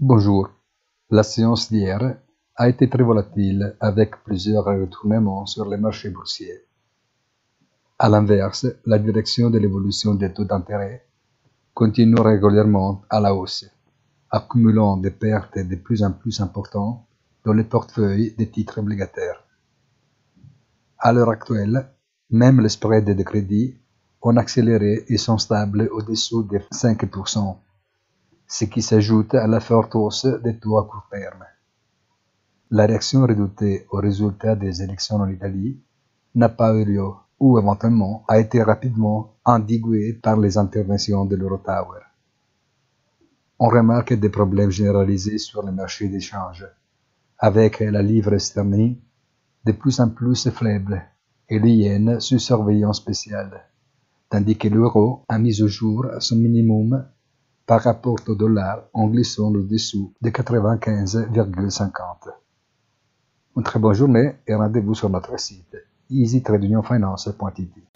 Bonjour. La séance d'hier a été très volatile avec plusieurs retournements sur les marchés boursiers. À l'inverse, la direction de l'évolution des taux d'intérêt continue régulièrement à la hausse, accumulant des pertes de plus en plus importantes dans les portefeuilles des titres obligataires. À l'heure actuelle, même les spreads de crédit ont accéléré et sont stables au-dessous des 5% ce qui s'ajoute à la forte hausse des taux à court terme. La réaction redoutée au résultat des élections en Italie n'a pas eu lieu ou éventuellement a été rapidement endiguée par les interventions de l'Eurotower. On remarque des problèmes généralisés sur les marchés d'échange, avec la livre sterling de plus en plus faible et l'yen sous surveillance spéciale, tandis que l'euro a mis au jour son minimum par rapport au dollar en glissant au-dessous de 95,50. Une très bonne journée et rendez-vous sur notre site easytradeunionfinance.it.